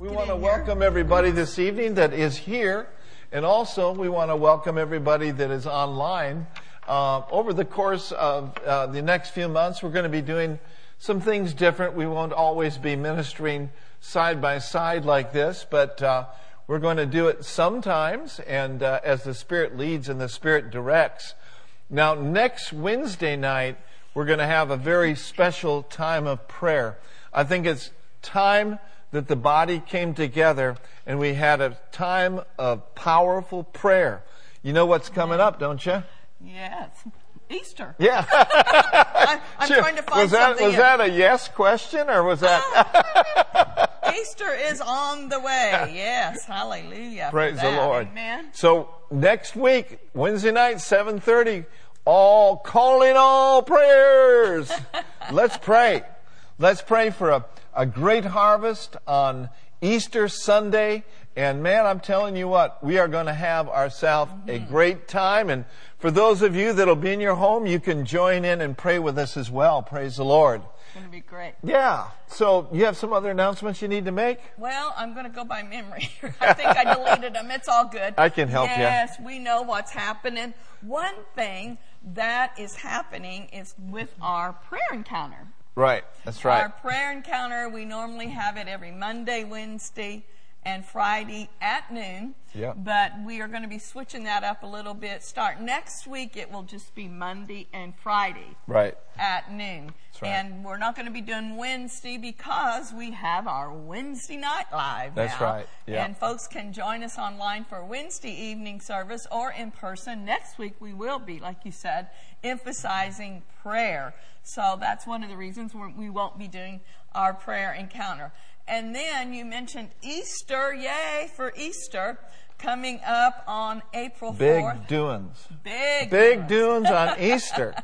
We want to welcome everybody this evening that is here, and also we want to welcome everybody that is online. Uh, over the course of uh, the next few months, we're going to be doing some things different. We won't always be ministering side by side like this, but uh, we're going to do it sometimes, and uh, as the Spirit leads and the Spirit directs. Now, next Wednesday night, we're going to have a very special time of prayer. I think it's time that the body came together and we had a time of powerful prayer. You know what's coming up, don't you? Yes. Easter. Yeah. I'm, I'm Sure. trying to find was that something. was that a yes question or was that Easter is on the way. Yes. Hallelujah. praise the. Lord? Amen. So next week, Wednesday night, seven thirty, all calling all prayers. Let's pray. Let's pray for a, a great harvest on Easter Sunday. And man, I'm telling you what, we are going to have ourselves a Mm-hmm. great time. And for those of you that'll be in your home, you can join in and pray with us as well. Praise the Lord. It's going to be great. Yeah. So you have some other announcements you need to make? Well, I'm going to go by memory. I think I deleted them. It's all good. I can help you. Yes, we know what's happening. One thing that is happening is with our prayer encounter. Right. That's right. Our prayer encounter, we normally have it every Monday, Wednesday, and Friday at noon. Yeah. But we are going to be switching that up a little bit. Start next week, it will just be Monday and Friday Right. at noon. That's right. And we're not going to be doing Wednesday because we have our Wednesday night live. That's now. right, yeah. And folks can join us online for Wednesday evening service or in person. Next week we will be, like you said, emphasizing prayer. So that's one of the reasons we're, won't be doing our prayer encounter. And then you mentioned Easter. Yay for Easter. Coming up on April 4th. Big doings. Big. Big doings on Easter.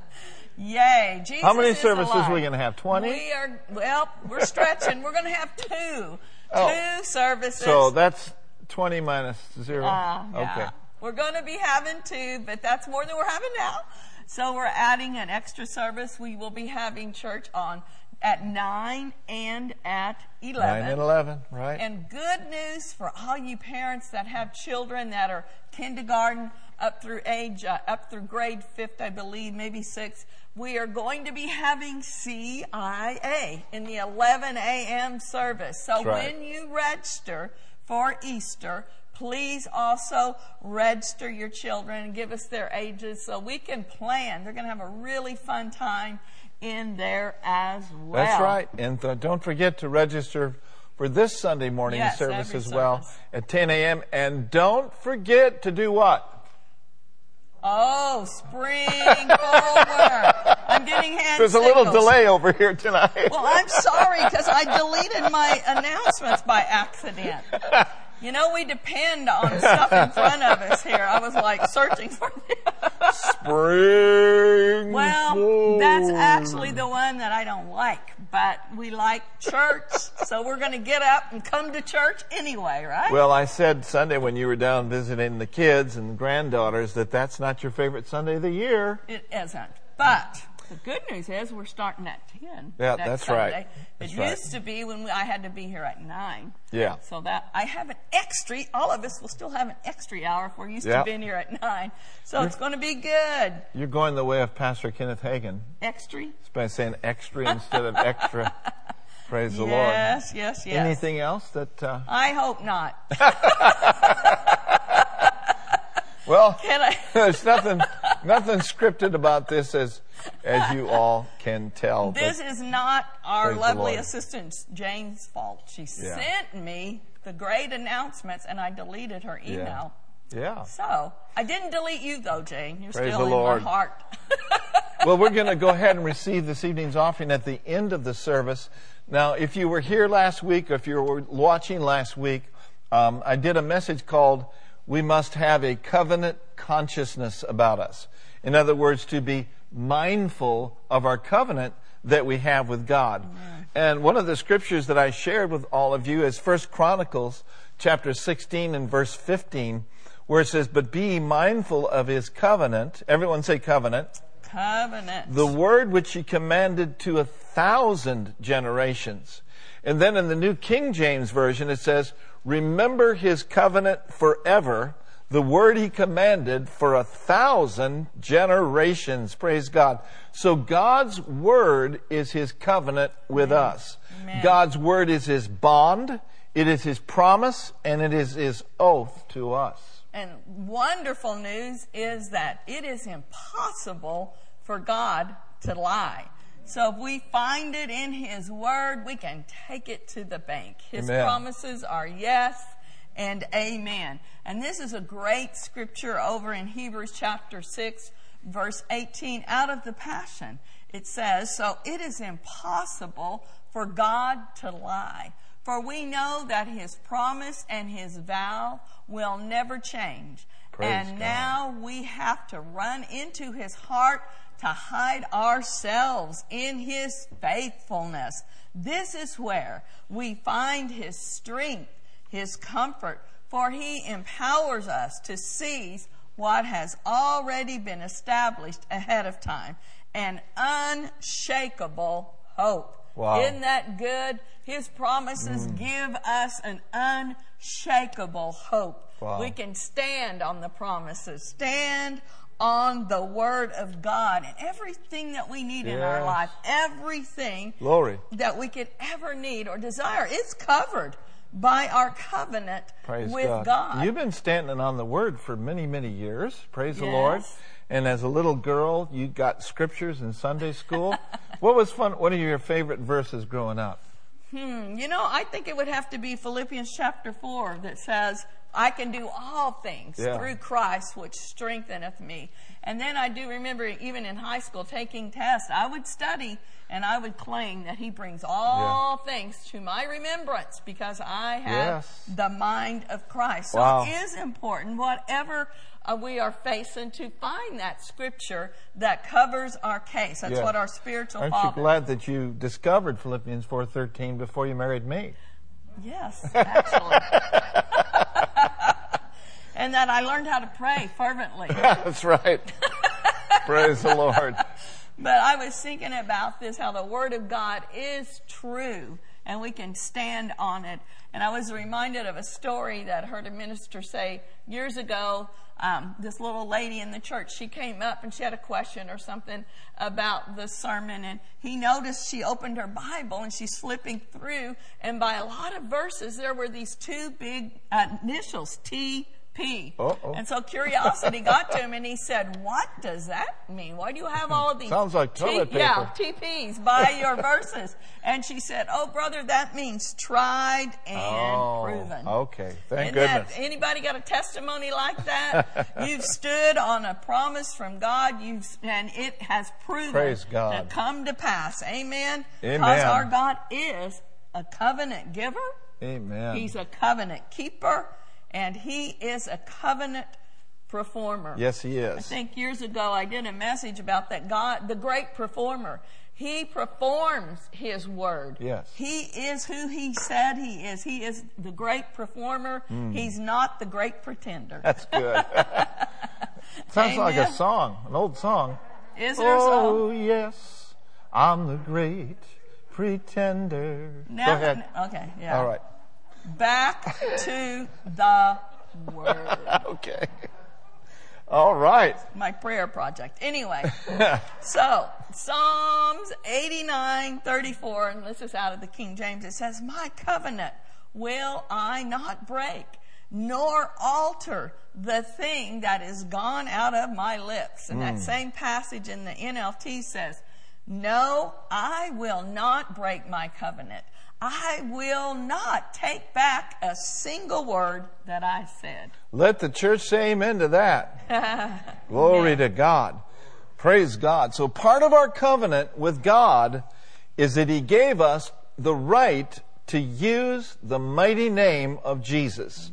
Yay. Jesus How many services alive. are we gonna have? 20? We are, well, we're stretching. we're going to have two. Oh. Two services. So that's 20 minus zero. Uh, yeah. Okay. We're going to be having two, but that's more than we're having now. So we're adding an extra service. We will be having church on at 9 and at 11. 9 and 11, right? And good news for all you parents that have children that are kindergarten up through age, uh, up through grade fifth, I believe, maybe sixth. We are going to be having CIA in the 11 a.m. service. So right. when you register for Easter, please also register your children and give us their ages so we can plan. They're going to have a really fun time in there as well. That's right. And th- don't forget to register for this Sunday morning Yes, service as well service. at 10 a.m. And don't forget to do what? Oh, spring forward. I'm getting hand There's a little delay over here tonight. Well, I'm sorry because I deleted my announcements by accident. You know, we depend on stuff in front of us here. I was like searching for them. Spring. Well, that's actually the one that I don't like, but we like church, so we're going to get up and come to church anyway, right? Well, I said Sunday when you were down visiting the kids and granddaughters that that's not your favorite Sunday of the year. It isn't. But the good news is we're starting at 10. Yeah, that's right. That's it right. used to be when we, I had to be here at 9. Yeah. So that I have an extra, all of us will still have an extra hour if we're used Yeah. to being here at 9. So it's going to be good. You're going the way of Pastor Kenneth Hagin. Extra? It's by saying extra instead of extra. Praise the Lord. Yes, yes, yes. Anything else that, uh, I hope not. well, Can I? there's nothing, nothing scripted about this as, as you all can tell. This is not our lovely assistant Jane's fault. She Yeah. sent me the great announcements and I deleted her email. yeah. So I didn't delete you though, Jane. You're Praise still in Lord. my heart. Well, we're going to go ahead and receive this evening's offering at the end of the service. Now, if you were here last week, or if you were watching last week, um, I did a message called "We Must Have a Covenant Consciousness About Us." In other words, to be mindful of our covenant that we have with God. And one of the scriptures that I shared with all of you is 1 Chronicles chapter 16 and verse 15, where it says, But be mindful of his covenant. Everyone say covenant Covenant. the word which he commanded to a thousand generations. And then in the New King James Version, it says, Remember his covenant forever, the word he commanded for a thousand generations. Praise God. So God's word is his covenant with us. Amen. God's word is his bond, it is his promise, and it is his oath to us. And wonderful news is that it is impossible for God to lie. So if we find it in His Word, we can take it to the bank. His Amen. promises are yes and amen. And this is a great scripture over in Hebrews chapter 6, verse 18, out of the Passion. It says, So it is impossible for God to lie. For we know that His promise and His vow will never change. Praise and God. now we have to run into His heart to hide ourselves in His faithfulness. This is where we find His strength, His comfort, for He empowers us to seize what has already been established ahead of time an unshakable hope. Wow. Isn't that good? His promises Mm. give us an unshakable hope. Wow. We can stand on the promises, stand on the Word of God, and everything that we need in our life, everything Glory. that we could ever need or desire, is covered by our covenant Praise with God. God. You've been standing on the word for many, many years. Praise the Lord. And as a little girl, you got scriptures in Sunday school. what was fun? What are your favorite verses growing up? Hmm, you know, I think it would have to be Philippians chapter 4 that says, I can do all things Yeah. through Christ which strengtheneth me. And then I do remember even in high school taking tests, I would study and I would claim that he brings all things to my remembrance because I have Yes. the mind of Christ. So Wow. it is important, whatever uh, we are facing, to find that scripture that covers our case. That's Yeah. what our spiritual Aren't you father glad that you discovered Philippians 4.13 before you married me? Yes, actually. and that I learned how to pray fervently. That's right. Praise the Lord. But I was thinking about this, how the Word of God is true and we can stand on it. And I was reminded of a story that I heard a minister say years ago. Um, this little lady in the church, she came up and she had a question or something about the sermon. And he noticed she opened her Bible and she's flipping through. And by a lot of verses, there were these two big uh, initials, T P. Uh-oh. And so curiosity got to him and he said, What does that mean? Why do you have all these Sounds like toilet paper. Yeah, TPs by your verses? And she said, Oh brother, that means tried and oh, proven. okay. Thank Isn't that- goodness. anybody got a testimony like that? You've stood on a promise from God, you've and it has proven Praise God. to come to pass. Amen. Amen. Because our God is a covenant giver. Amen. He's a covenant keeper, and he is a covenant performer. yes, he is. I think years ago I did a message about that God, the great performer. He performs his word. Yes. He is who he said he is. He is the great performer. Hmm. He's not the great pretender. That's good. Sounds like a song, an old song. Is there Oh, some? yes, I'm the great pretender. Now, Go ahead. Okay, yeah. All right. Back to the word. Okay. All right. my prayer project. Anyway, so Psalms 89, 34, and this is out of the King James. It says, My covenant will I not break, nor alter the thing that is gone out of my lips. And that hmm. same passage in the NLT says, No, I will not break my covenant. I will not take back a single word that I said. Let the church say amen to that. Glory to God. Praise God. So part of our covenant with God is that He gave us the right to use the mighty name of Jesus.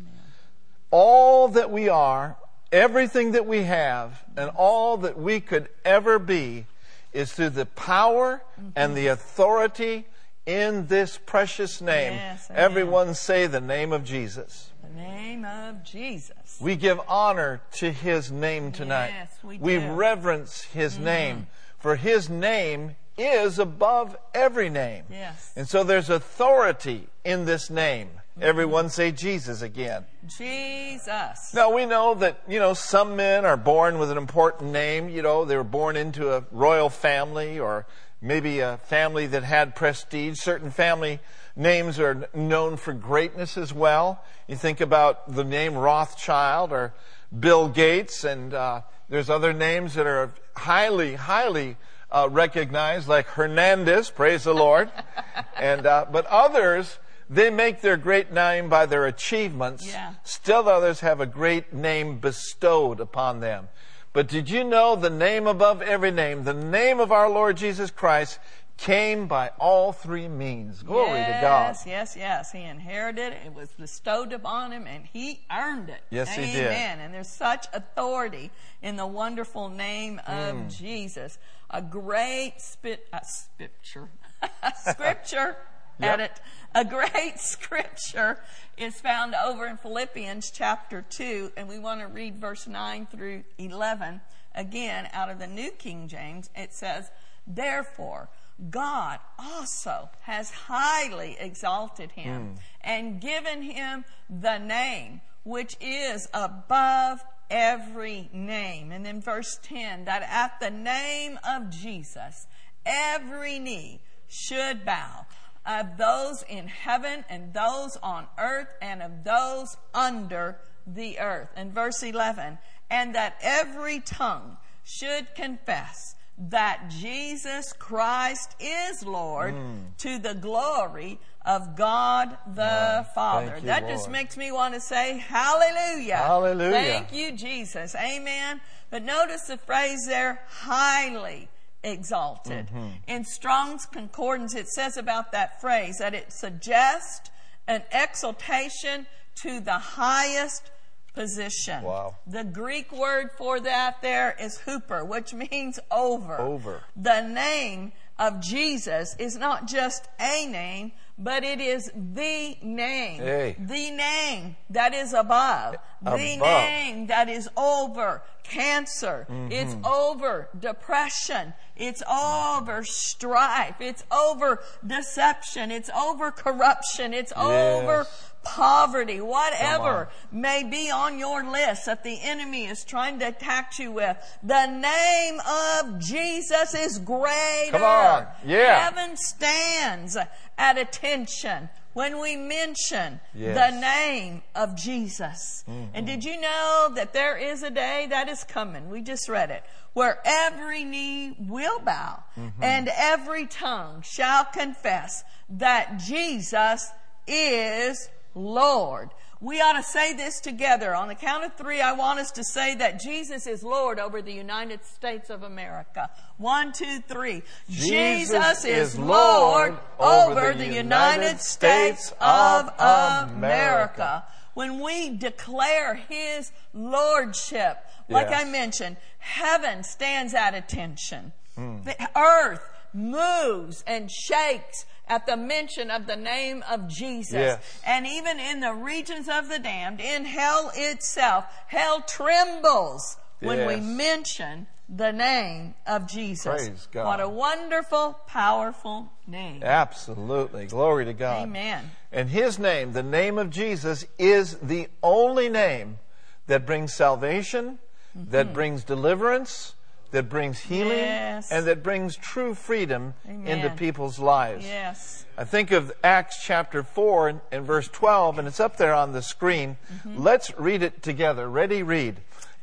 All that we are, everything that we have, and all that we could ever be is through the power and mm-hmm. the authority in this precious name. Yes. Everyone say the name of Jesus. The name of Jesus. We give honor to His name tonight. Yes, we. Mm-hmm. reverence His name, for His name is above every name. Yes. And so there's authority in this name. Everyone say Jesus again. Jesus. Now we know that, you know, some men are born with an important name. You know, they were born into a royal family or maybe a family that had prestige. Certain family names are known for greatness as well. You think about the name Rothschild or Bill Gates, and uh, there's other names that are highly, highly uh, recognized, like Hernandez, praise the Lord. and uh, but others, they make their great name by their achievements. Yeah. Still, others have a great name bestowed upon them. But did you know the name above every name, the name of our Lord Jesus Christ, came by all three means. Glory yes, to God. Yes, yes, yes. He inherited it. It was bestowed upon him and he earned it. Yes, Amen. he did. And there's such authority in the wonderful name of Mm. Jesus. A great spit, uh, scripture, scripture, Yep. it A great scripture is found over in Philippians chapter 2 and we want to read verse 9 through 11 again out of the New King James. It says, Therefore, God also has highly exalted him hmm. and given him the name which is above every name. And then verse 10 that at the name of Jesus, every knee should bow of those in heaven and those on earth and of those under the earth. And verse 11, and that every tongue should confess that Jesus Christ is Lord mm. to the glory of God the Father. you, that just makes me want to say hallelujah. Hallelujah. Thank you, Jesus. Amen. But notice the phrase there, highly exalted. Mm-hmm. In Strong's Concordance, it says about that phrase that it suggests an exaltation to the highest position. Wow. The Greek word for that there is hooper, which means over. Over. The name of Jesus is not just a name, but it is the name. Hey. The name that is above. above. The name that is over cancer. Mm-hmm. It's over depression. It's over strife. It's over deception. It's over corruption. It's over poverty, whatever may be on your list that the enemy is trying to attack you with. The name of Jesus is greater. Come on. Yeah. Heaven stands at attention when we mention Yes. the name of Jesus. And mm-hmm. did you know that there is a day that is coming? We just read it. Where every knee will bow mm-hmm. and every tongue shall confess that Jesus is Lord. We ought to say this together. On the count of three, I want us to say that Jesus is Lord over the United States of America. One, two, three. Jesus is is Lord Lord over the United States of America. When we declare His Lordship, like Yes. I mentioned, heaven stands at attention. Hmm. The earth moves and shakes at the mention of the name of Jesus. Yes. And even in the regions of the damned, in hell itself, hell trembles when we mention the name of Jesus. Praise God. What a wonderful, powerful name. Absolutely. Glory to God. Amen. And his name, the name of Jesus, is the only name that brings salvation, that mm-hmm. brings deliverance, that brings healing, Yes. and that brings true freedom Amen. into people's lives. Yes. I think of Acts chapter 4 and, and verse 12, and it's up there on the screen. Mm-hmm. Let's read it together. Ready, read.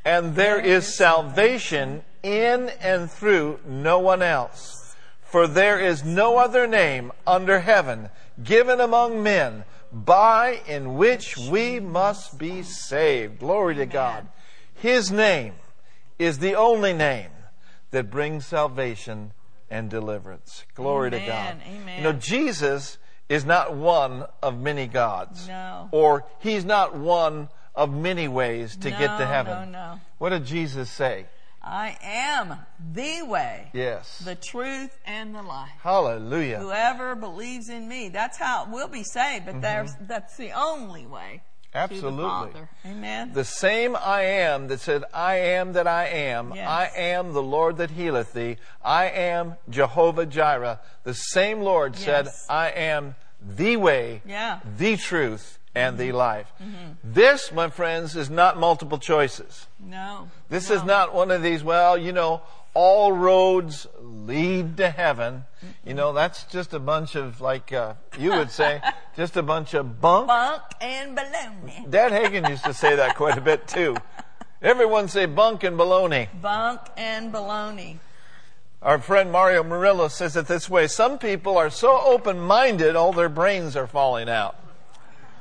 And there is salvation in and through no one else. For there is no other name under heaven given among men by in which we must be saved. Glory to God. His name is the only name that brings salvation and deliverance. Glory to God. amen. You know, Jesus is not one of many gods. No. Or he's not one of many ways to get to heaven. no, no. What did Jesus say? I am the way, Yes. the truth, and the life. Hallelujah. Whoever believes in me, that's how it will be saved, Mm-hmm. but there's, that's the only way. Absolutely. the Amen. The same I am that said, I am that I am. Yes. I am the Lord that healeth thee. I am Jehovah Jireh. The same Lord said, I am the way, Yeah. Mm-hmm. the truth, and the life. This, my friends, is not multiple choices. no. This no. is not one of these, well, you know, all roads lead to heaven. You know, that's just a bunch of, like uh, you would say, just a bunch of bunk. bunk and baloney. Dad Hagin used to say that quite a bit too. Everyone say bunk and baloney. Bunk and baloney. Our friend Mario Murillo says it this way Some people are so open minded, all their brains are falling out.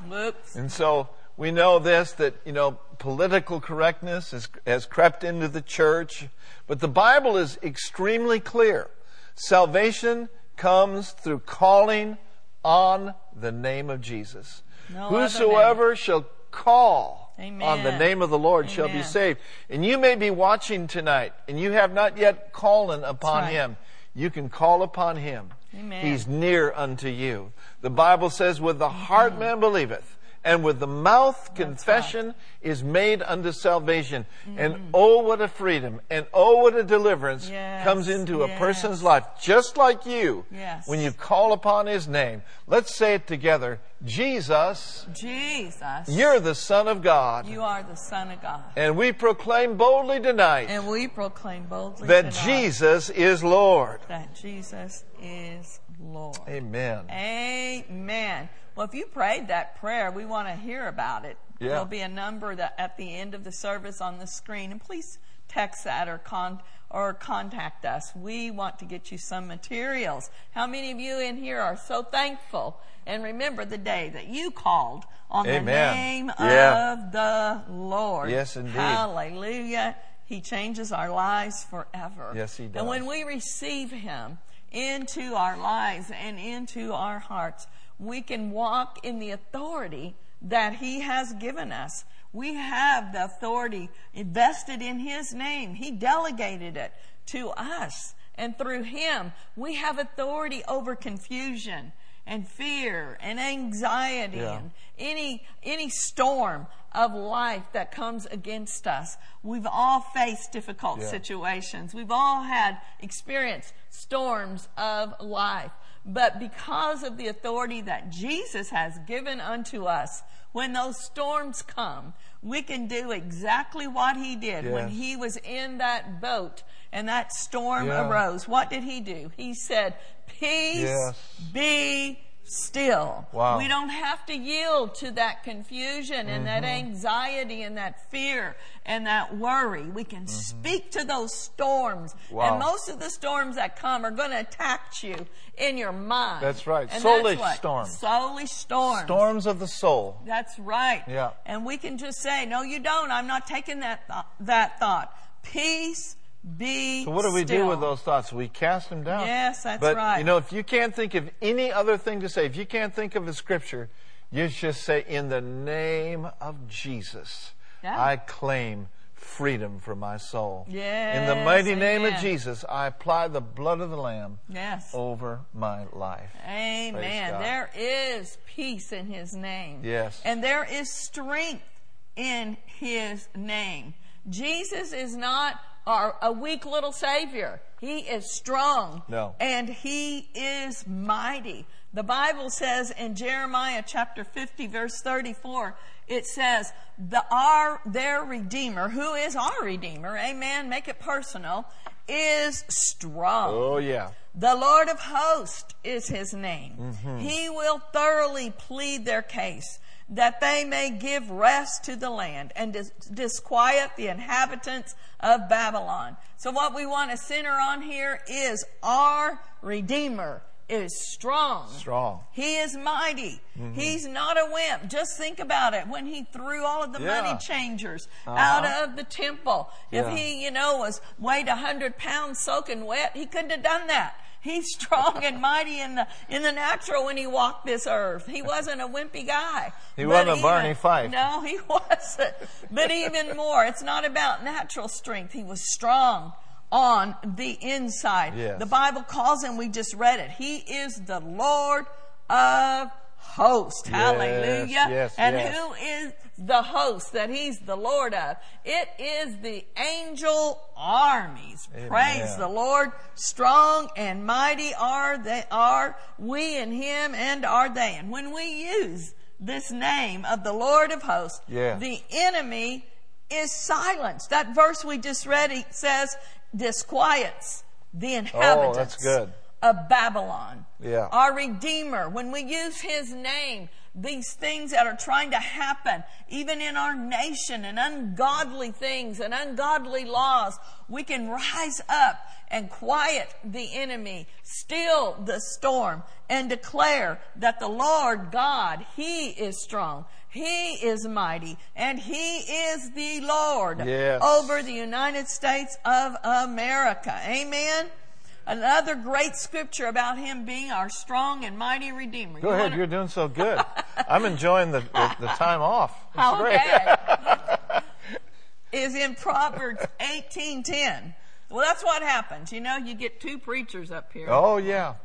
Whoops. And so we know this that, you know, political correctness has, has crept into the church, but the Bible is extremely clear. Salvation comes through calling on the name of Jesus. No Whosoever shall call Amen. on the name of the Lord shall be saved. And you may be watching tonight and you have not yet called upon right. him. You can call upon him. Amen. He's near unto you. The Bible says, with the heart man believeth, and with the mouth confession is made unto salvation. Mm-hmm. And oh, what a freedom, and oh, what a deliverance. Yes, comes into a person's life, just like you, Yes. when you call upon his name. Let's say it together. Jesus, Jesus. you're the Son of God. You are the Son of God. And we proclaim boldly tonight And we proclaim boldly that tonight Jesus is Lord. that Jesus is Lord. Amen. Amen. Well, if you prayed that prayer, we want to hear about it. Yeah. There'll be a number that at the end of the service on the screen, and please text that or con or contact us. We want to get you some materials. How many of you in here are so thankful and remember the day that you called on the name Yeah. of the Lord? Yes, indeed. Hallelujah. He changes our lives forever. Yes, he does. And when we receive Him into our lives and into our hearts, we can walk in the authority that He has given us. We have the authority invested in His name. He delegated it to us. And through Him, we have authority over confusion and fear and anxiety Yeah. and any any storm of life that comes against us. We've all faced difficult Yeah. situations. We've all had experienced storms of life. But because of the authority that Jesus has given unto us, when those storms come, we can do exactly what he did when he was in that boat and that storm Yeah. arose. What did he do? He said, Peace Yes. be still. Wow. We don't have to yield to that confusion and that Mm-hmm. anxiety and that fear and that worry. We can speak to those storms. Mm-hmm. Wow. And most of the storms that come are going to attack you in your mind. That's right. And Soulish storms. Soulish storms. Storms of the soul. That's right. Yeah. And we can just say, no, you don't. I'm not taking that, th- that thought. Peace be So what do we do with those thoughts? We cast them down. Yes, that's but, right. you know, if you can't think of any other thing to say, if you can't think of a scripture, you just say, in the name of Jesus, Yeah. I claim freedom for my soul. Yes, in the mighty name of. Jesus, I apply the blood of the Lamb Yes. over my life. Amen. There is peace in his name. Yes. And there is strength in his name. Jesus is not our, a weak little savior. He is strong. No. And he is mighty. The Bible says in Jeremiah chapter 50 verse 34, it says, the, our, their Redeemer, who is our Redeemer, amen, make it personal, is strong. Oh, yeah. The Lord of hosts is his name. Mm-hmm. He will thoroughly plead their case that they may give rest to the land and dis- disquiet the inhabitants of Babylon. So what we want to center on here is our Redeemer is strong. Strong. He is mighty. He's not a wimp. Just think about it. When he threw all of the Yeah. money changers Uh-huh. out of the temple, if he, you know, was weighed a hundred pounds soaking wet, he couldn't have done that. He's strong and mighty in the in the natural when he walked this earth. He wasn't a wimpy guy. He But wasn't a Barney Fife. No, he wasn't. But even more, it's not about natural strength. He was strong on the inside. Yes. The Bible calls him, we just read it. He is the Lord of host. Hallelujah. yes, and yes. who is the host that he's the Lord of? It is the angel armies. Amen. Praise the Lord. Strong and mighty are they are we in him and are they. And when we use this name of the Lord of hosts, Yeah. the enemy is silenced. That verse we just read it says disquiets the inhabitants Oh, that's good. Of Babylon. Yeah. Our Redeemer, when we use His name, these things that are trying to happen, even in our nation and ungodly things and ungodly laws, we can rise up and quiet the enemy, still the storm, and declare that the Lord God, He is strong. He is mighty and He is the Lord Yes. over the United States of America. Amen. Another great scripture about him being our strong and mighty Redeemer. Go You ahead. wanna- You're doing so good. I'm enjoying the, the, the time off. It's great. is in Proverbs 18:10. Well, that's what happens. You know, you get two preachers up here. Oh, yeah.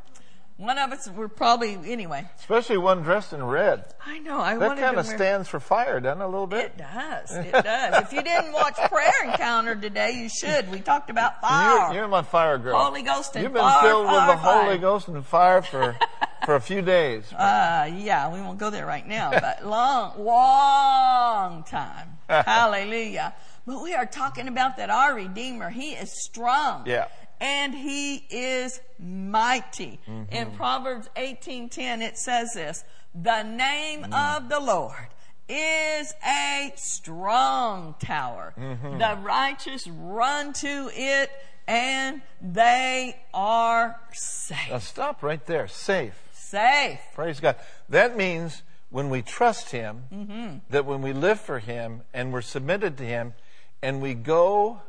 One of us, we're probably anyway. Especially one dressed in red. I know. I That kind of stands for fire, doesn't it, a little bit? It does. It does. if you didn't watch Prayer Encounter today, you should. We talked about You're, fire. you're my fire girl. Holy Ghost and You've been fire, filled with fire, the Holy. Ghost and fire for, for a few days. Uh, yeah, we won't go there right now, but long, long time. Hallelujah. But we are talking about that our Redeemer, He is strong. Yeah. And He is mighty. Mm-hmm. In Proverbs 18:10 it says this, "The name Mm. of the Lord is a strong tower. Mm-hmm. The righteous run to it and they are safe." Now stop right there. Safe. Safe. Praise God. That means when we trust Him, Mm-hmm. that when we live for Him and we're submitted to Him and we go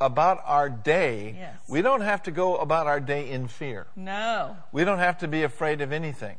about our day, Yes. we don't have to go about our day in fear. No. We don't have to be afraid of anything.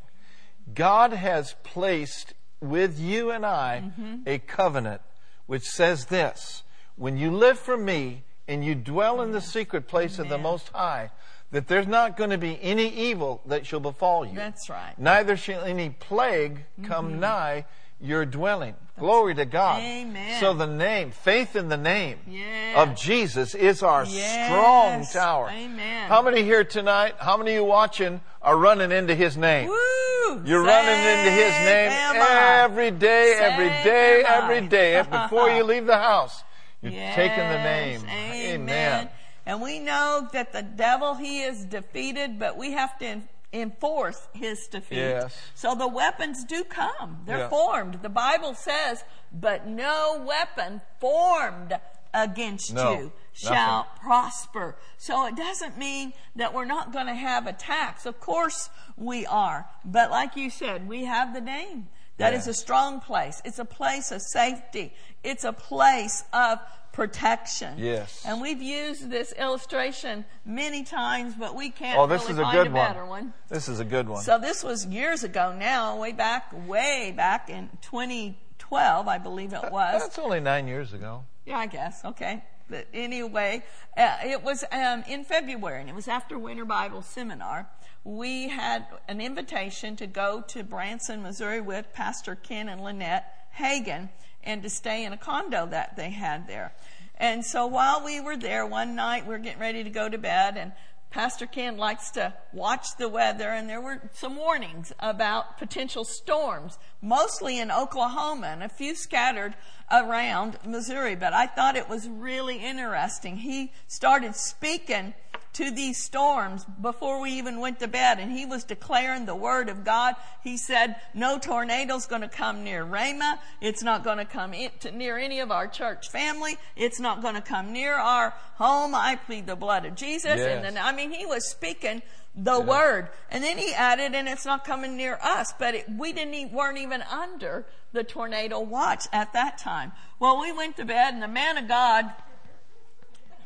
God has placed with you and I Mm-hmm. a covenant which says this when you live for me and you dwell in the secret place of the Most High, that there's not going to be any evil that shall befall you. That's right. Neither shall any plague come nigh your dwelling. Glory to God. Amen. So the name, faith in the name Yes. of Jesus is our Yes. strong tower. Amen. How many here tonight, how many of you watching are running into His name? Woo! You're running into His name every day, every day, every day. Before you leave the house, you're taking the name. Amen. And we know that the devil, he is defeated, but we have to enforce his defeat. Yes. So the weapons do come. They're Yeah. formed. The Bible says, but no weapon formed against No, you shall prosper. So it doesn't mean that we're not going to have attacks. Of course we are. But like you said, we have the name. That Yeah. is a strong place. It's a place of safety. It's a place of protection. Yes. And we've used this illustration many times, but we can't Oh, this really is a find good a one. better one. This is a good one. So this was years ago now, way back, way back in 2012, I believe it was. That's only nine years ago. Yeah, I guess. Okay. But anyway, uh, it was um, in February, and it was after Winter Bible Seminar. We had an invitation to go to Branson, Missouri, with Pastor Ken and Lynette Hagin, and to stay in a condo that they had there. And so while we were there one night, we were getting ready to go to bed, and Pastor Ken likes to watch the weather, and there were some warnings about potential storms, mostly in Oklahoma and a few scattered around Missouri. But I thought it was really interesting. He started speaking to these storms before we even went to bed, and he was declaring the word of God. He said, No tornado's going to come near Rhema. It's not going to come near any of our church family. It's not going to come near our home. I plead the blood of Jesus. Yes. And then, I mean, he was speaking the word. And then he added, and it's not coming near us, but it, we didn't weren't even under the tornado watch at that time. Well, we went to bed, and the man of God,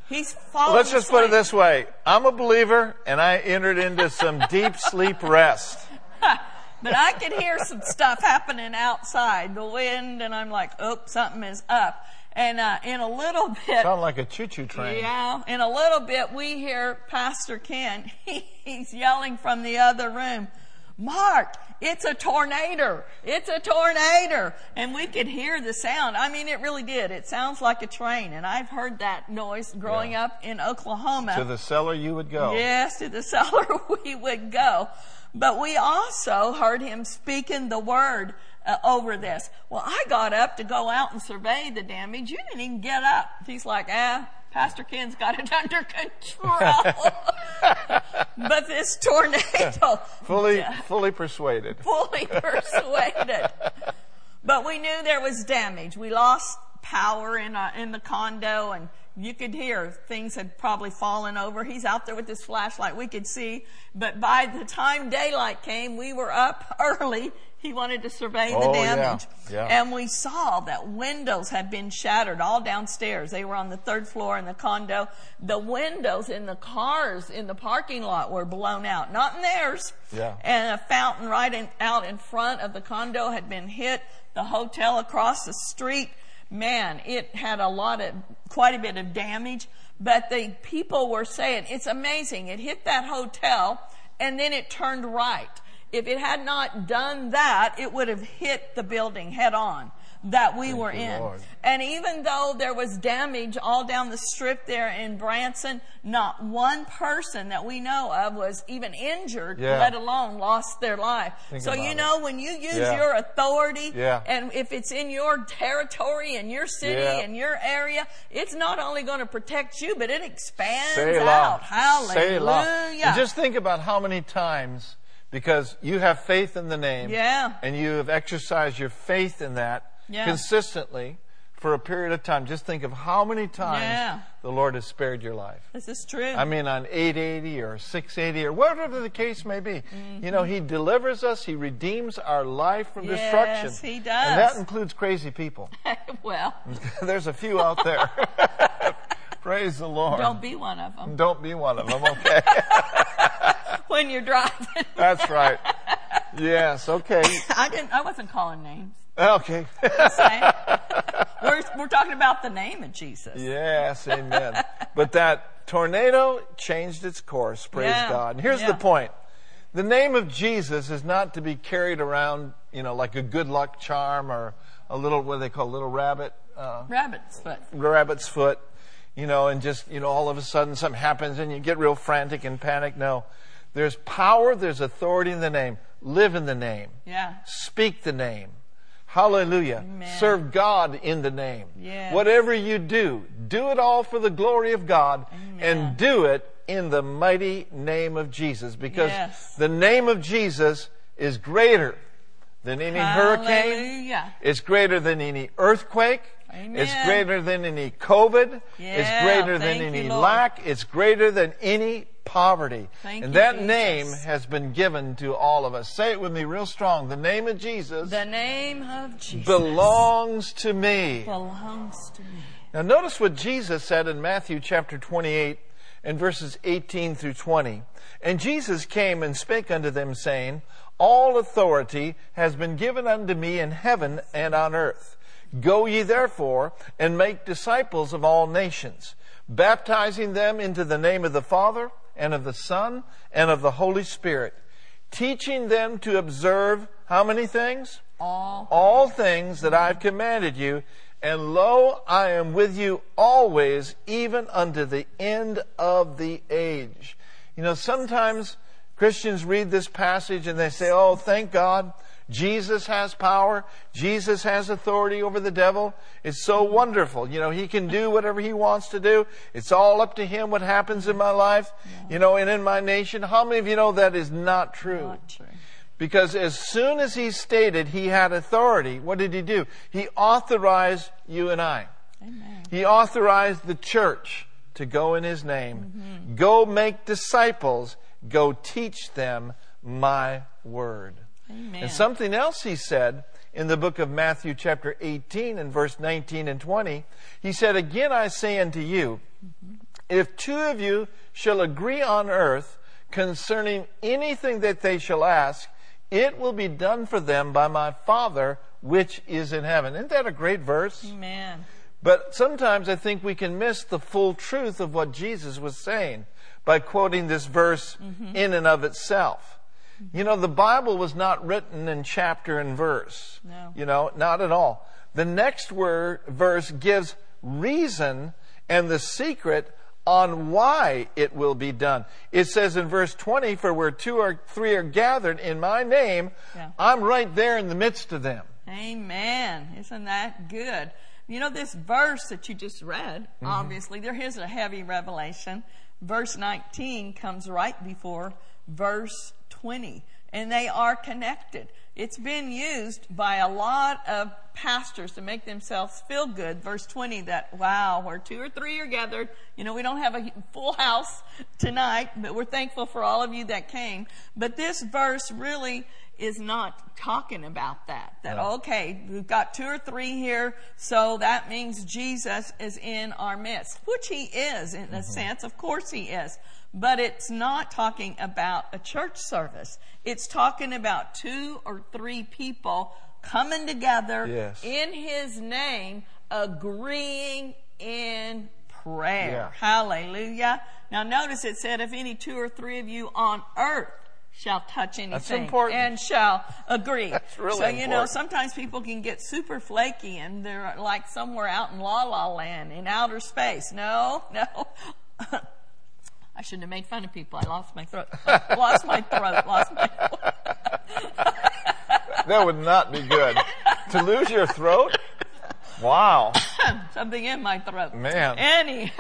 he's falling Let's just put it this way. I'm a believer and I entered into some deep sleep rest. But I could hear some stuff happening outside, the wind, and I'm like, oh, something is up. And uh, in a little bit, Sound like a choo-choo train. yeah, in a little bit, we hear Pastor Ken. He, he's yelling from the other room, Mark, it's a tornado. It's a tornado. And we could hear the sound. I mean, it really did. It sounds like a train. And I've heard that noise growing Yeah. up in Oklahoma. To the cellar you would go. Yes, to the cellar we would go. But we also heard him speaking the word uh, over this. Well, I got up to go out and survey the damage. You didn't even get up. He's like, ah, Pastor Ken's got it under control. but this tornado Fully, fully persuaded. fully persuaded. But we knew there was damage. We lost power in uh, in the condo, and you could hear things had probably fallen over. He's out there with his flashlight. We could see, but by the time daylight came, we were up early. He wanted to survey the Oh, yeah. damage, Yeah. and we saw that windows had been shattered all downstairs. They were on the third floor in the condo. The windows in the cars in the parking lot were blown out, not in theirs Yeah. and a fountain right in, out in front of the condo had been hit. The hotel across the street, man, it had a lot of, quite a bit of damage. But the people were saying, it's amazing. It hit that hotel and then it turned right. If it had not done that, it would have hit the building head on that we were in. Lord. And even though there was damage all down the strip there in Branson, not one person that we know of was even injured, Yeah. let alone lost their life. Think so you it. know when you use Yeah. your authority Yeah. and if it's in your territory and your city and your area, it's not only going to protect you, but it expands Selah. out. Hallelujah. And just think about how many times, because you have faith in the name, Yeah. and you have exercised your faith in that Yeah. consistently for a period of time. Just think of how many times Yeah. the Lord has spared your life. this is true. I mean, on 880 or 680 or whatever the case may be. You know, He delivers us, He redeems our life from Mm-hmm. Yes, destruction. He And that includes crazy people. well, There's a few out there. Praise the Lord. don't be one of them Don't be one of them, okay? When you're driving. That's right. Yes, okay. I didn't. I wasn't calling names. Okay. We're we're talking about the name of Jesus. yes, amen. But that tornado changed its course, praise Yeah, God. And here's yeah. the point. The name of Jesus is not to be carried around, you know, like a good luck charm or a little, what do they call, a little rabbit, uh, Rabbit's foot. rabbit's foot, you know, and just, you know, all of a sudden something happens and you get real frantic and panic. No. There's power, there's authority in the name. Live in the name. Yeah. Speak the name. Hallelujah. Amen. Serve God in the name. Yes. Whatever you do, do it all for the glory of God Amen. and do it in the mighty name of Jesus because Yes. the name of Jesus is greater than any hurricane. Hallelujah. It's greater than any earthquake. Amen. It's greater than any COVID. it's greater than any you, lack. It's greater than any poverty. Thank and you, that Jesus. name has been given to all of us. Say it with me real strong. The name of Jesus The name of Jesus belongs to me. belongs to me. Now notice what Jesus said in Matthew chapter 28 and verses 18 through 20. And Jesus came and spake unto them saying, All authority has been given unto me in heaven and on earth. Go ye therefore and make disciples of all nations, baptizing them into the name of the Father and of the Son and of the Holy Spirit, teaching them to observe how many things? All all things that I've commanded you, and lo, I am with you always, even unto the end of the age. You know, sometimes Christians read this passage and they say, oh, thank God. Jesus has power. Jesus has authority over the devil. It's so wonderful. You know, he can do whatever he wants to do. It's all up to him what happens in my life, you know, and in my nation. How many of you know that is not true? not true. Because as soon as he stated he had authority, what did he do? He authorized you and I. Amen. He authorized the church to go in his name. Mm-hmm. Go make disciples. Go teach them my word. Amen. And something else he said in the book of Matthew, chapter 18, and verse 19 and 20. He said, Again I say unto you, if two of you shall agree on earth concerning anything that they shall ask, it will be done for them by my Father which is in heaven. Isn't that a great verse? Amen. But sometimes I think we can miss the full truth of what Jesus was saying by quoting this verse mm-hmm. in and of itself. You know, the Bible was not written in chapter and verse. No. You know, not at all. The next word, verse gives reason and the secret on why it will be done. It says in verse 20, for where two or three are gathered in my name, Yeah. I'm right there in the midst of them. Amen. Isn't that good? You know, this verse that you just read, mm-hmm. obviously, there is a heavy revelation. Verse 19 comes right before verse 20, and they are connected. It's been used by a lot of pastors to make themselves feel good. Verse 20, that, wow, where two or three are gathered. You know, we don't have a full house tonight, but we're thankful for all of you that came. But this verse really is not talking about that. That, No. okay, we've got two or three here, so that means Jesus is in our midst, which he is in a mm-hmm. sense. Of course he is. But it's not talking about a church service. It's talking about two or three people coming together Yes. in his name, agreeing in prayer. Yeah. Hallelujah. Now notice it said, if any two or three of you on earth shall touch anything and shall agree. That's really so, you know, sometimes people can get super flaky and they're like somewhere out in la la land in outer space. No, no. I shouldn't have made fun of people. I lost my throat. lost my throat. Lost my That would not be good. to lose your throat? Wow. something in my throat. Man. Any.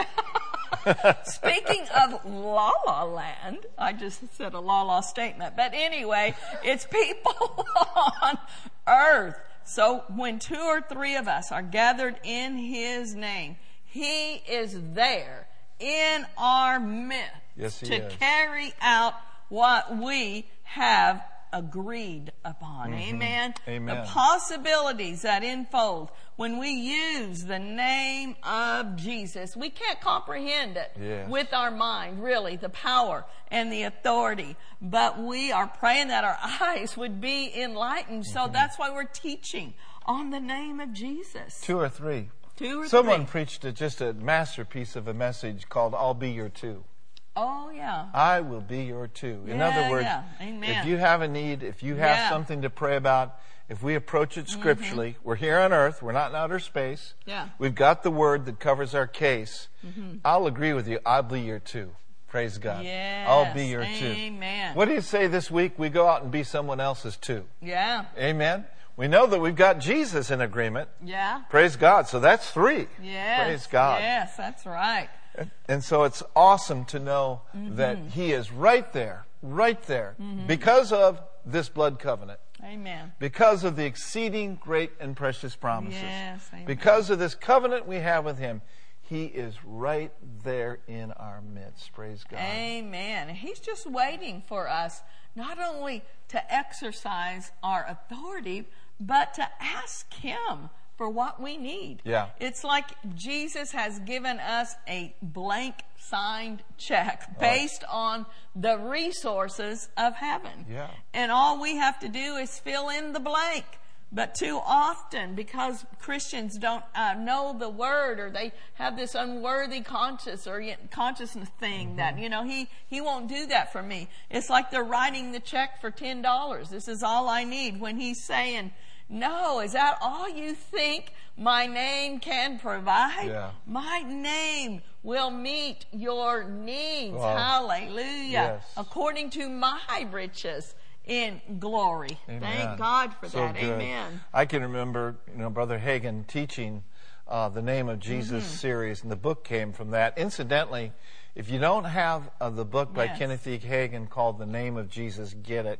Speaking of La La Land, I just said a La La statement, but anyway, it's people on earth. So when two or three of us are gathered in His name, He is there in our midst Yes, to is. carry out what we have agreed upon. Amen. Mm-hmm. Amen. The possibilities that unfold when we use the name of Jesus. We can't comprehend it Yes. with our mind, really, the power and the authority. But we are praying that our eyes would be enlightened. So Mm-hmm. that's why we're teaching on the name of Jesus. Two or three. Two or Someone three. preached a, just a masterpiece of a message called I'll Be Your Two. Oh, yeah. I will be your two. In Yeah, other words, yeah. If you have a need, if you have Yeah. Mm-hmm. something to pray about, if we approach it scripturally, we're here on earth, we're not in outer space. Yeah. Mm-hmm. We've got the word that covers our case. I'll agree with you. I'll be your two. Praise God. I'll be Yes. your two. Amen. What do you say this week? We go out and be someone else's two. Yeah. Amen. We know that we've got Jesus in agreement. Yeah. Praise God. So that's three. Yes. Praise God. Yes, that's right. And so it's awesome to know that Mm-hmm. He is right there, right there, because of this blood covenant, Amen. because of the exceeding great and precious promises, Yes, amen. because of this covenant we have with Him. He is right there in our midst. Praise God. Amen. He's just waiting for us not only to exercise our authority, but to ask Him for what we need. Yeah. It's like Jesus has given us a blank signed check based on the resources of heaven. Yeah. And all we have to do is fill in the blank. But too often, because Christians don't uh, know the word, or they have this unworthy conscious or consciousness thing that you know he he won't do that for me. It's like they're writing the check for ten dollars. This is all I need. When he's saying, "No, is that all you think my name can provide? Yeah. My name will meet your needs. Wow. Hallelujah! Yes. According to my riches." In glory. Amen. Thank God for So that. good. Amen. I can remember, you know, Brother Hagin teaching uh, the Name of Jesus Mm-hmm. series, and the book came from that. Incidentally, if you don't have uh, the book by Yes. Kenneth E. Hagin called The Name of Jesus, get it.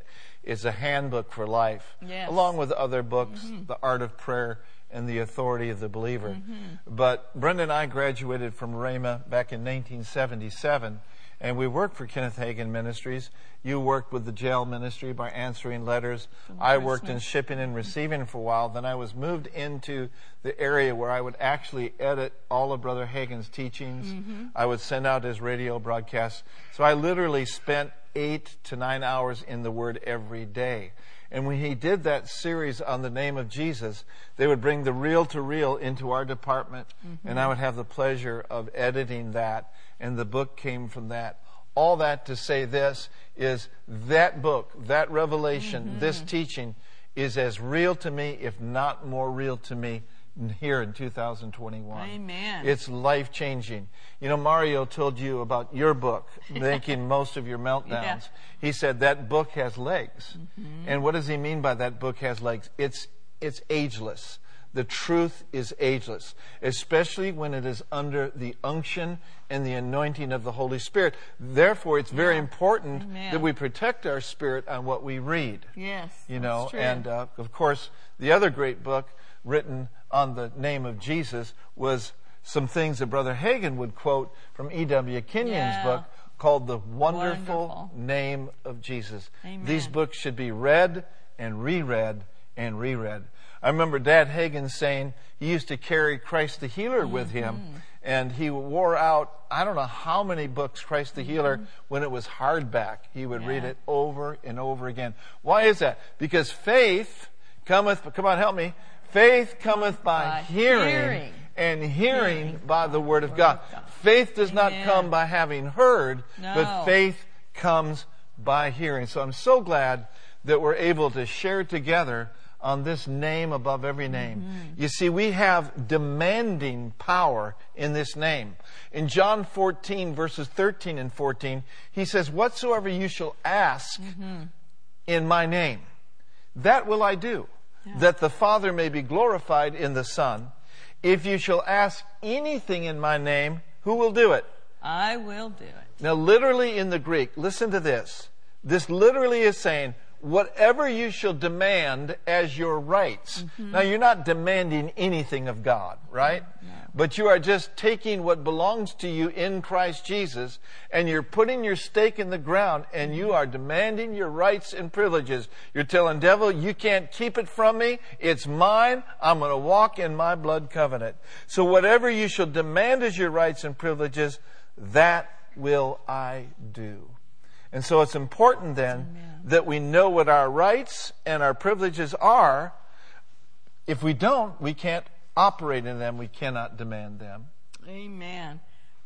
It's a handbook for life, Yes. along with other books, mm-hmm. The Art of Prayer and the Authority of the Believer. Mm-hmm. But Brenda and I graduated from Rhema back in 1977, and we worked for Kenneth Hagin Ministries. You worked with the jail ministry by answering letters. I worked in shipping and receiving for a while. Then I was moved into the area where I would actually edit all of Brother Hagin's teachings. Mm-hmm. I would send out his radio broadcasts. So I literally spent eight to nine hours in the Word every day. And when he did that series on the name of Jesus, they would bring the reel to reel into our department, and I would have the pleasure of editing that, and the book came from that. All that to say this is that book, that revelation, this mm-hmm. teaching is as real to me, if not more real to me, here in 2021. Amen. It's life changing. You know, Mario told you about your book, Making Most of Your Meltdowns. Yeah. He said that book has legs. And what does he mean by that book has legs? It's, it's ageless. The truth is ageless, especially when it is under the unction and the anointing of the Holy Spirit. Therefore, it's very important Amen. that we protect our spirit on what we read Yes. you know and uh, of course the other great book written on the name of jesus was some things that brother hagin would quote from ew kenyon's Yeah. book called the wonderful, Wonderful. name of jesus Amen. these books should be read and reread and reread i remember dad hagin saying he used to carry christ the healer with him Mm-hmm. and he wore out i don't know how many books christ the healer Mm-hmm. when it was hardback he would read it over and over again. Why is that? Because faith cometh, But come on, help me. Faith cometh by, By hearing, hearing. and hearing by the word of Word God. of God. Faith does not come by having heard, No. but faith comes by hearing. So I'm so glad that we're able to share together on this name above every name. Mm-hmm. You see, we have demanding power in this name. In John 14, verses 13 and 14, he says, Whatsoever you shall ask Mm-hmm. in my name, that will I do, that the Father may be glorified in the Son. If you shall ask anything in my name, who will do it? I will do it. Now, literally in the Greek, listen to this. This literally is saying, whatever you shall demand as your rights. Mm-hmm. Now, you're not demanding anything of God, right? But you are just taking what belongs to you in Christ Jesus and you're putting your stake in the ground and you are demanding your rights and privileges. You're telling devil, you can't keep it from me. It's mine. I'm going to walk in my blood covenant. So whatever you shall demand as your rights and privileges, that will I do. And so it's important then that we know what our rights and our privileges are. If we don't, we can't operate in them. We cannot demand them. Amen.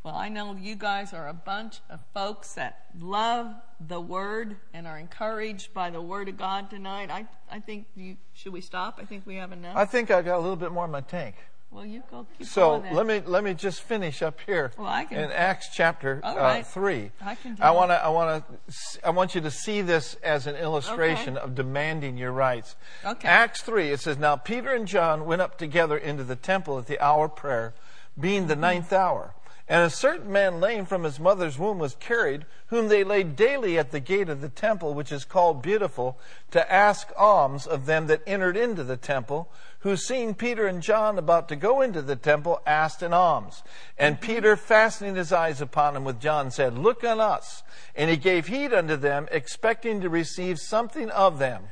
Well, I know you guys are a bunch of folks that love the Word and are encouraged by the Word of God tonight. I, I think you should we stop? I think we have enough. I think I got a little bit more in my tank. Well, you go keep So going let me let me just finish up here Well, I can- in Acts chapter uh, right. three. I can I want to I want to I want you to see this as an illustration Okay. of demanding your rights. Okay. Acts three it says now Peter and John went up together into the temple at the hour of prayer, being the ninth hour. And a certain man lame from his mother's womb was carried, whom they laid daily at the gate of the temple, which is called Beautiful, to ask alms of them that entered into the temple, who seeing Peter and John about to go into the temple, asked an alms. And mm-hmm. Peter, fastening his eyes upon him with John, said, Look on us. And he gave heed unto them, expecting to receive something of them.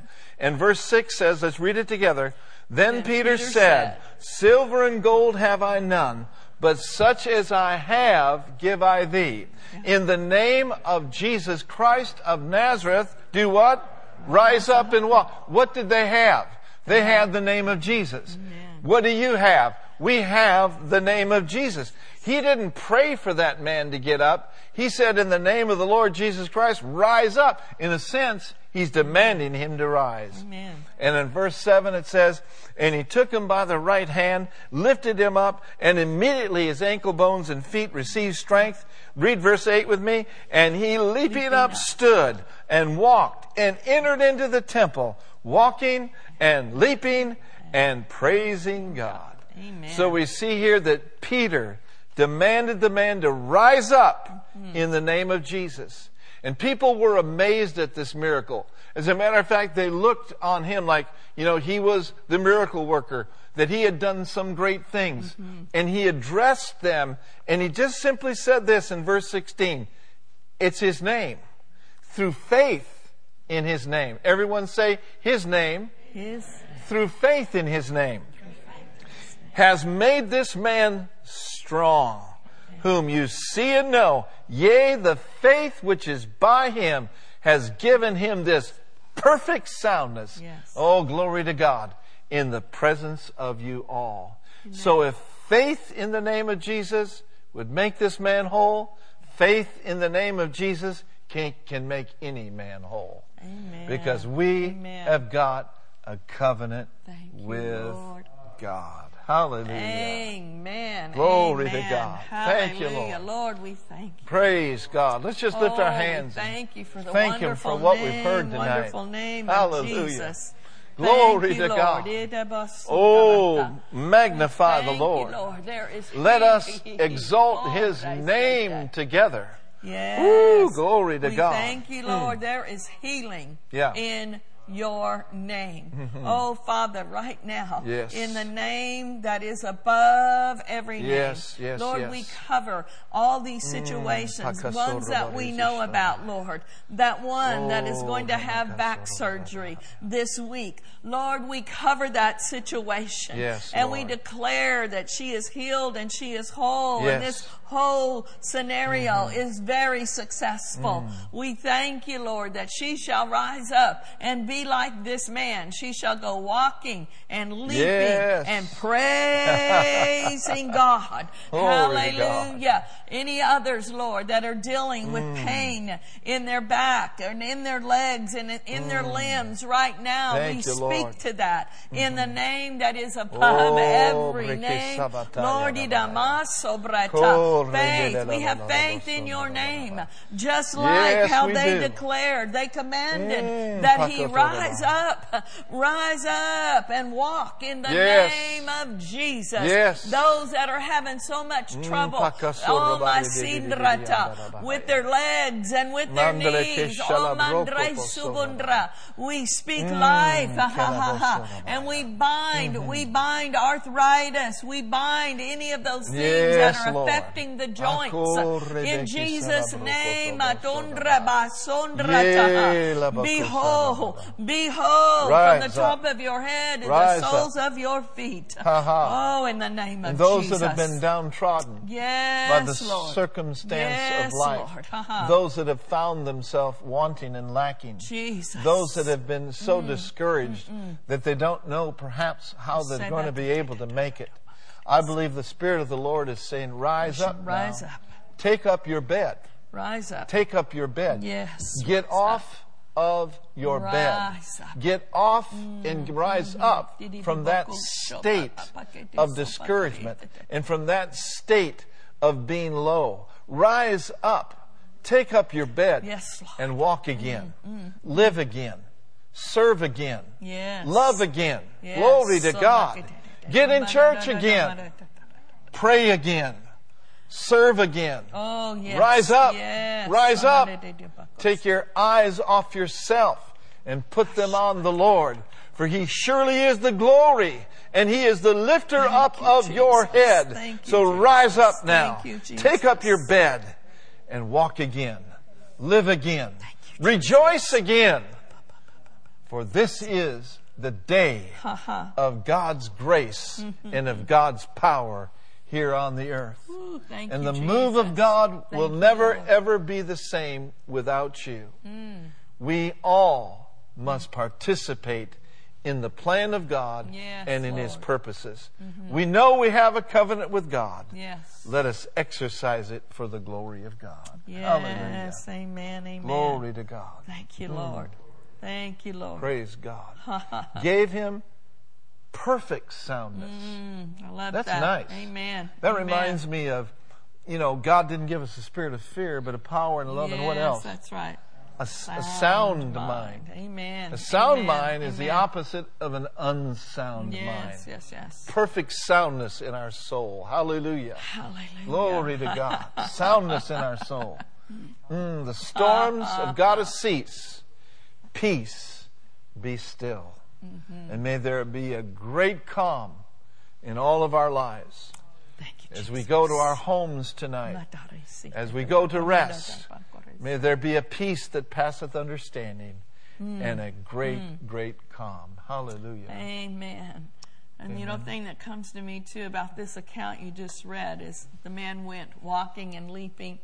And verse 6 says, let's read it together. Then, Then Peter, Peter said, said, Silver and gold have I none, but such as I have give I thee. In the name of Jesus Christ of Nazareth, do what? Rise up and walk. What did they have? They had the name of Jesus. What do you have? We have the name of Jesus. He didn't pray for that man to get up. He said, in the name of the Lord Jesus Christ, rise up. In a sense, he's demanding him to rise. Amen. And in verse 7 it says, And he took him by the right hand, lifted him up, and immediately his ankle bones and feet received strength. Read verse 8 with me. And he leaping up stood and walked and entered into the temple, walking and leaping and praising God. Amen. So we see here that Peter demanded the man to rise up mm-hmm. in the name of Jesus. And people were amazed at this miracle. As a matter of fact, they looked on him like, you know, he was the miracle worker, that he had done some great things. Mm-hmm. And he addressed them, and he just simply said this in verse 16 It's his name. Through faith in his name. Everyone say, his name His through faith in his name, has made this man strong, whom you see and know. Yea, the faith which is by him has given him this perfect soundness. Yes. Oh, glory to God in the presence of you all. So if faith in the name of Jesus would make this man whole, Faith in the name of Jesus can, can make any man whole. Amen. Because we Amen. have got a covenant Thank with Lord. God. Hallelujah. Amen. Glory to Amen. God. Thank you, Lord. Lord, we thank you. Praise God. Let's just lift Oh, our hands. and Thank you for the thank Him wonderful for what name, we've heard tonight. Wonderful name Hallelujah. of Jesus. Glory Thank you, to Lord. God. Idabasukabata. Oh, magnify Thank the Lord. You, Lord. Is Let us exalt Oh, His I name together. Yes. Woo, glory to we God. Mm. Thank you, Lord. There is healing Yeah. in your name. Oh, Father, right now, Yes. in the name that is above every Yes, name. yes, Lord, yes. Mm, we cover all these situations, ones that we know about, Lord. That one that is going to Oh, have back surgery this week. Lord, we cover that situation. Yes, and we declare that she is healed and she is whole. And Yes. Mm-hmm. this whole scenario is very successful. Mm. We thank you, Lord, that she shall rise up and be like this man. She shall go walking and leaping Yes. and praising God. To God. Hallelujah. Any others, Lord, that are dealing with Mm. pain in their back and in their legs and in their limbs right now, Mm. Thank we you, speak Lord. to that in the name that is above Oh, every name. Lord, Rabaya. idamaso brata. Faith. We have faith in your name. Just like Yes, how they do. declared, they commanded Mm, that he pakato rise up, rise up and walk in the Yes. name of Jesus. Yes. Those that are having so much trouble, oh de de sindrata, with their legs and with their knees, oh shalabroko mandre subundra. We speak life, ha. kalaboso and we bind, we bind arthritis, we bind any of those things Yes, that are Lord. affecting the joints. In Jesus' name, tobo atundra basondra Ye taha. labako be whole, salababa. be whole from the top up. of your head and Rise the soles of your feet. Ha, ha. Oh, in the name of those Jesus. that have been downtrodden yes, by the Lord. circumstance yes, of life, Lord. Ha, ha. those that have found themselves wanting and lacking, Jesus. those that have been so Mm. discouraged that they don't know perhaps how they're going to be able to make it. I believe the Spirit of the Lord is saying, rise up Rise now. up. Take up your bed. Rise up. Take up your bed. Yes, Get rise off of your bed. Up. Mm. Get off and rise up from that state of discouragement and from that state of being low. Rise up. Take up your bed Yes, and walk again. Live again. Serve again. Yes. Love again. Yes. Glory to God. Get in church again. Pray again. Serve again. Oh, yes. Rise up. Yes. Rise up. Take your eyes off yourself and put them on the Lord. For he surely is the glory and he is the lifter Thank up you, of your head. You, so Jesus. rise up now. Thank you, Jesus. Take up your bed and walk again. Live again. Rejoice again. For this is the day of God's grace mm-hmm. and of God's power here on the earth. Ooh, thank And you, the move of Jesus. God will never Lord. ever be the same without you. Mm. We all must participate in the plan of God Yes, and in His Lord. Mm-hmm. purposes. We know we have a covenant with God. Yes. Let us exercise it for the glory of God. Hallelujah. Yes. Amen. Amen. Glory to God. Thank you, Lord. Thank you, Lord. Praise God. Gave him perfect soundness. Mm, I love That's that. nice. Amen. That Amen. reminds me of, you know, God didn't give us a spirit of fear, but a power and love and what else? That's right. A, sound mind. Amen. A sound Amen. mind is the opposite of an unsound Yes, mind. yes, yes. Yes. Perfect soundness in our soul. Hallelujah. Hallelujah. Glory to God. Soundness in our soul. Mm, the storms of uh, uh, God has ceased. Uh. Peace be still. Mm-hmm. And may there be a great calm in all of our lives. Thank you, As we go to our homes tonight, as we go to rest, may there be a peace that passeth understanding Mm. and a great, great calm. Hallelujah. Amen. And you know, thing that comes to me too about this account you just read is the man went walking and leaping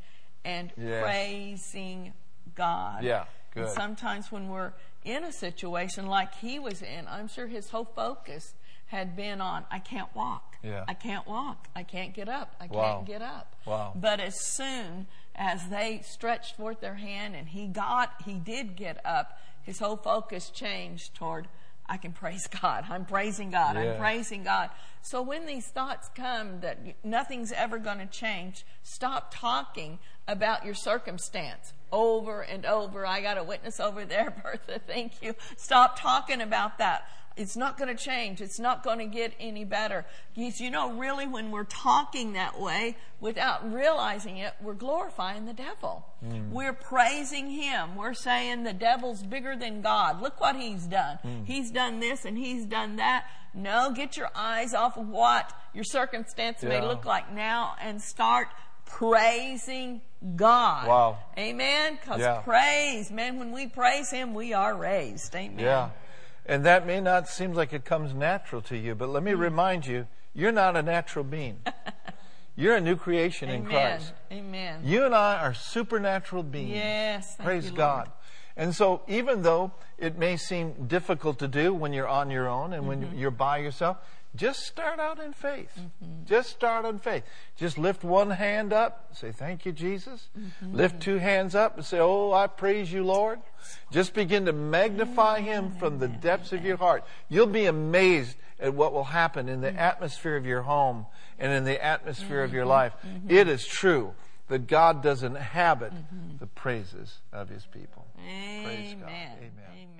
and Yes. praising God. Yeah, good. sometimes when we're in a situation like he was in, I'm sure his whole focus had been on, I can't walk. Yeah. I can't walk. I can't get up. I Wow. can't get up. Wow. But as soon as they stretched forth their hand and he got, he did get up, his whole focus changed toward, I can praise God. I'm praising God. Yeah. I'm praising God. So when these thoughts come that nothing's ever going to change, stop talking about your circumstance over and over. I got a witness over there, Bertha. Thank you. Stop talking about that. It's not going to change. It's not going to get any better. You, know, really, when we're talking that way without realizing it, we're glorifying the devil. Mm. We're praising him. We're saying the devil's bigger than God. Look what he's done. Mm. He's done this and he's done that. No, get your eyes off of what your circumstance may look like now and start praising God. Wow. Amen? Because Yeah. praise, man, when we praise him, we are raised. Amen. Yeah. And that may not seem like it comes natural to you, but let me remind you, you're not a natural being. You're a new creation in Christ. Amen. You and I are supernatural beings. Yes. Praise you. God. And so, even though it may seem difficult to do when you're on your own and when Mm-hmm. you're by yourself, just start out in faith. Just start in faith. Just lift one hand up, say, Thank you, Jesus. Mm-hmm. Lift two hands up and say, Oh, I praise you, Lord. Just begin to magnify Him from the depths of your heart. You'll be amazed at what will happen in the Mm-hmm. atmosphere of your home and in the atmosphere of your life. It is true that God doesn't inhabit the praises of His people. Praise God. Amen. Amen. Amen.